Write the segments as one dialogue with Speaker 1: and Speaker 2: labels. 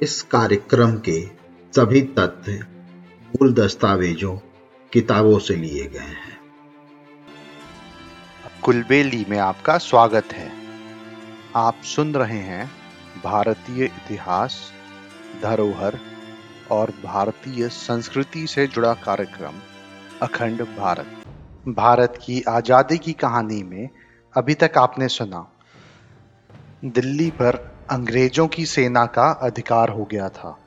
Speaker 1: इस कार्यक्रम के सभी तथ्य मूल दस्तावेजों, किताबों से लिए गए हैं।
Speaker 2: कुलबेली में आपका स्वागत है। आप सुन रहे हैं भारतीय इतिहास, धरोहर और भारतीय संस्कृति से जुड़ा कार्यक्रम, अखंड भारत। भारत की आज़ादी की कहानी में अभी तक आपने सुना, दिल्ली पर अंग्रेज़ों की सेना का अधिकार हो गया था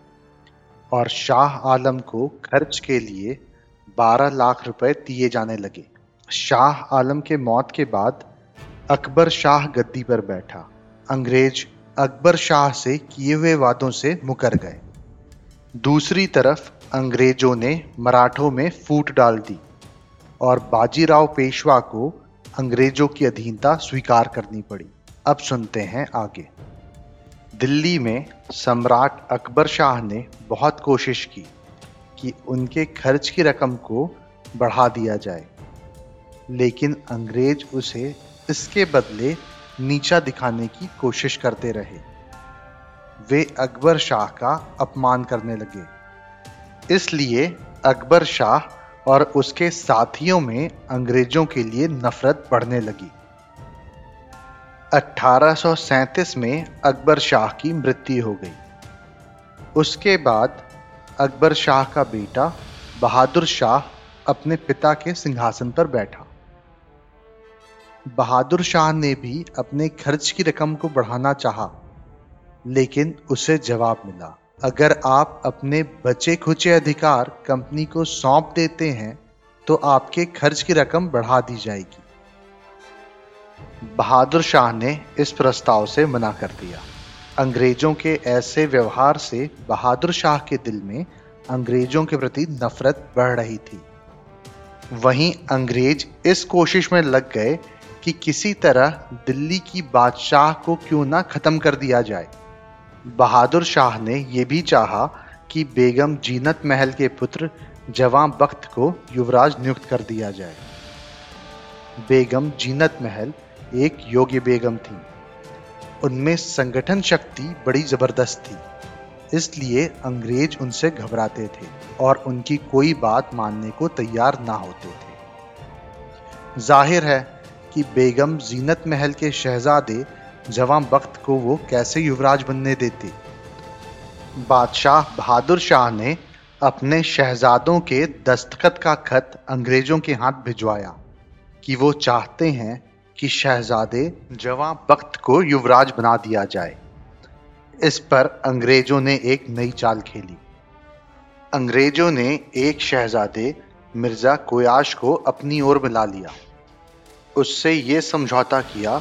Speaker 2: और शाह आलम को खर्च के लिए 12 लाख रुपए दिए जाने लगे। शाह आलम के मौत के बाद अकबर शाह गद्दी पर बैठा। अंग्रेज़ अकबर शाह से किए हुए वादों से मुकर गए। दूसरी तरफ़ अंग्रेज़ों ने मराठों में फूट डाल दी और बाजीराव पेशवा को अंग्रेज़ों की अधीनता स्वीकार करनी पड़ी। अब सुनते हैं आगे। दिल्ली में सम्राट अकबर शाह ने बहुत कोशिश की कि उनके खर्च की रकम को बढ़ा दिया जाए, लेकिन अंग्रेज़ उसे इसके बदले नीचा दिखाने की कोशिश करते रहे। वे अकबर शाह का अपमान करने लगे। इसलिए अकबर शाह और उसके साथियों में अंग्रेज़ों के लिए नफरत बढ़ने लगी। 1837 में अकबर शाह की मृत्यु हो गई। उसके बाद अकबर शाह का बेटा बहादुर शाह अपने पिता के सिंहासन पर बैठा। बहादुर शाह ने भी अपने खर्च की रकम को बढ़ाना चाहा, लेकिन उसे जवाब मिला अगर आप अपने बचे खुचे अधिकार कंपनी को सौंप देते हैं तो आपके खर्च की रकम बढ़ा दी जाएगी। बहादुर शाह ने इस प्रस्ताव से मना कर दिया। अंग्रेज़ों के ऐसे व्यवहार से बहादुर शाह के दिल में अंग्रेज़ों के प्रति नफरत बढ़ रही थी। वहीं अंग्रेज़ इस कोशिश में लग गए कि किसी तरह दिल्ली की बादशाह को क्यों ना खत्म कर दिया जाए। बहादुर शाह ने यह भी चाहा कि बेगम जीनत महल के पुत्र जवां बख्त को युवराज नियुक्त कर दिया जाए। बेगम जीनत महल एक योग्य बेगम थी। उनमें संगठन शक्ति बड़ी ज़बरदस्त थी, इसलिए अंग्रेज़ उनसे घबराते थे और उनकी कोई बात मानने को तैयार ना होते थे। ज़ाहिर है कि बेगम जीनत महल के शहजादे जवां बख्त को वो कैसे युवराज बनने देते। बादशाह बहादुर शाह ने अपने शहजादों के दस्तखत का खत अंग्रेज़ों के हाथ भिजवाया कि वो चाहते हैं कि शहजादे जवां बख्त को युवराज बना दिया जाए। इस पर अंग्रेज़ों ने एक नई चाल खेली। अंग्रेज़ों ने एक शहजादे, मिर्ज़ा कोयाश को अपनी ओर मिला लिया। उससे ये समझौता किया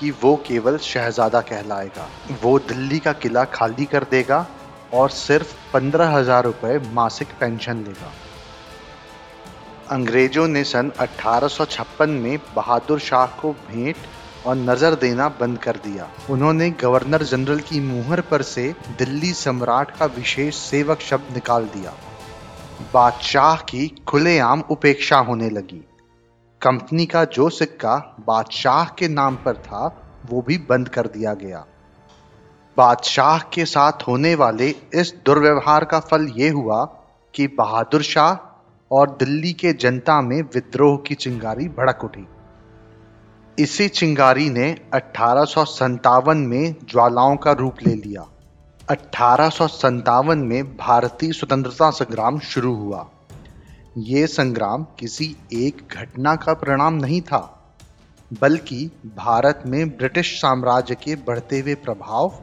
Speaker 2: कि वो केवल शहजादा कहलाएगा। वो दिल्ली का किला खाली कर देगा और सिर्फ़ पंद्रह हज़ार रुपये मासिक पेंशन लेगा। अंग्रेज़ों ने सन 1856 में बहादुर शाह को भेंट और नज़र देना बंद कर दिया। उन्होंने गवर्नर जनरल की मुहर पर से दिल्ली सम्राट का विशेष सेवक शब्द निकाल दिया। बादशाह की खुलेआम उपेक्षा होने लगी। कंपनी का जो सिक्का बादशाह के नाम पर था, वो भी बंद कर दिया गया। बादशाह के साथ होने वाले इस दुर्व्यवहार का फल ये हुआ कि बहादुर शाह और दिल्ली के जनता में विद्रोह की चिंगारी भड़क उठी। इसी चिंगारी ने अठारह में ज्वालाओं का रूप ले लिया। अठारह में भारतीय स्वतंत्रता संग्राम शुरू हुआ। ये संग्राम किसी एक घटना का परिणाम नहीं था, बल्कि भारत में ब्रिटिश साम्राज्य के बढ़ते हुए प्रभाव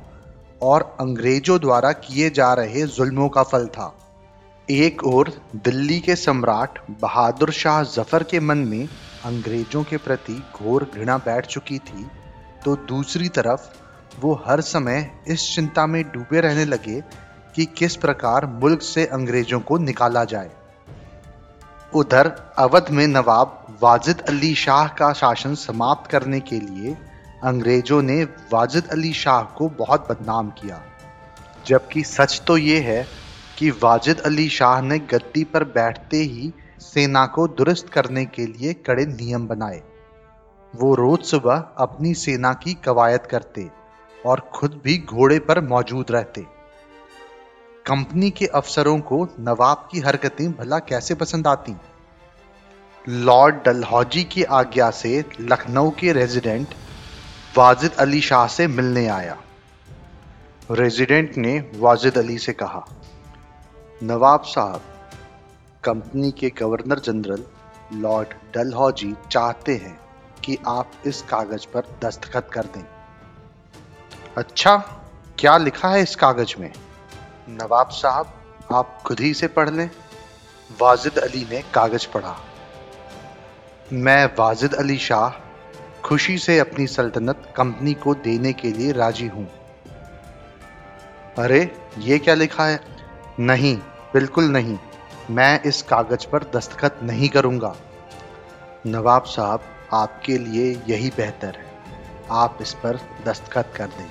Speaker 2: और अंग्रेज़ों द्वारा किए जा रहे जुल्मों का फल था। एक ओर दिल्ली के सम्राट बहादुर शाह ज़फ़र के मन में अंग्रेज़ों के प्रति घोर घृणा बैठ चुकी थी तो दूसरी तरफ़ वो हर समय इस चिंता में डूबे रहने लगे कि किस प्रकार मुल्क से अंग्रेज़ों को निकाला जाए। उधर अवध में नवाब वाजिद अली शाह का शासन समाप्त करने के लिए अंग्रेज़ों ने वाजिद अली शाह को बहुत बदनाम किया। जबकि सच तो ये है कि वाजिद अली शाह ने गद्दी पर बैठते ही सेना को दुरुस्त करने के लिए कड़े नियम बनाए। वो रोज सुबह अपनी सेना की कवायद करते और खुद भी घोड़े पर मौजूद रहते। कंपनी के अफसरों को नवाब की हरकतें भला कैसे पसंद आती? लॉर्ड डलहौजी की आज्ञा से लखनऊ के रेजिडेंट वाजिद अली शाह से मिलने आया। रेजिडेंट ने वाजिद अली से कहा नवाब साहब कंपनी के गवर्नर जनरल लॉर्ड डलहौजी चाहते हैं कि आप इस कागज़ पर दस्तखत कर दें। अच्छा क्या लिखा है इस कागज़ में? नवाब साहब आप खुद ही से पढ़ लें। वाजिद अली ने कागज़ पढ़ा। मैं वाजिद अली शाह खुशी से अपनी सल्तनत कंपनी को देने के लिए राज़ी हूँ। अरे ये क्या लिखा है? नहीं बिल्कुल नहीं। मैं इस कागज़ पर दस्तखत नहीं करूँगा। नवाब साहब, आपके लिए यही बेहतर है। आप इस पर दस्तखत कर दें।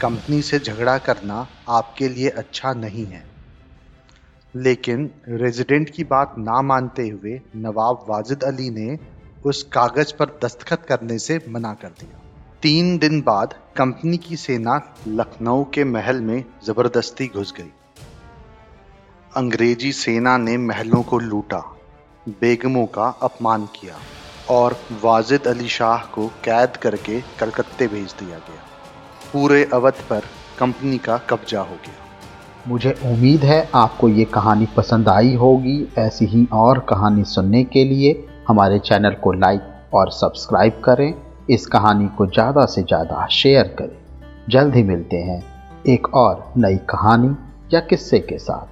Speaker 2: कंपनी से झगड़ा करना आपके लिए अच्छा नहीं है। लेकिन रेजिडेंट की बात ना मानते हुए नवाब वाजिद अली ने उस कागज़ पर दस्तखत करने से मना कर दिया। तीन दिन बाद कंपनी की सेना लखनऊ के महल में ज़बरदस्ती घुस गई। अंग्रेज़ी सेना ने महलों को लूटा, बेगमों का अपमान किया और वाजिद अली शाह को कैद करके कलकत्ते भेज दिया गया। पूरे अवध पर कंपनी का कब्जा हो गया।
Speaker 1: मुझे उम्मीद है आपको ये कहानी पसंद आई होगी। ऐसी ही और कहानी सुनने के लिए हमारे चैनल को लाइक और सब्सक्राइब करें। इस कहानी को ज़्यादा से ज़्यादा शेयर करें। जल्द ही मिलते हैं एक और नई कहानी या किस्से के साथ।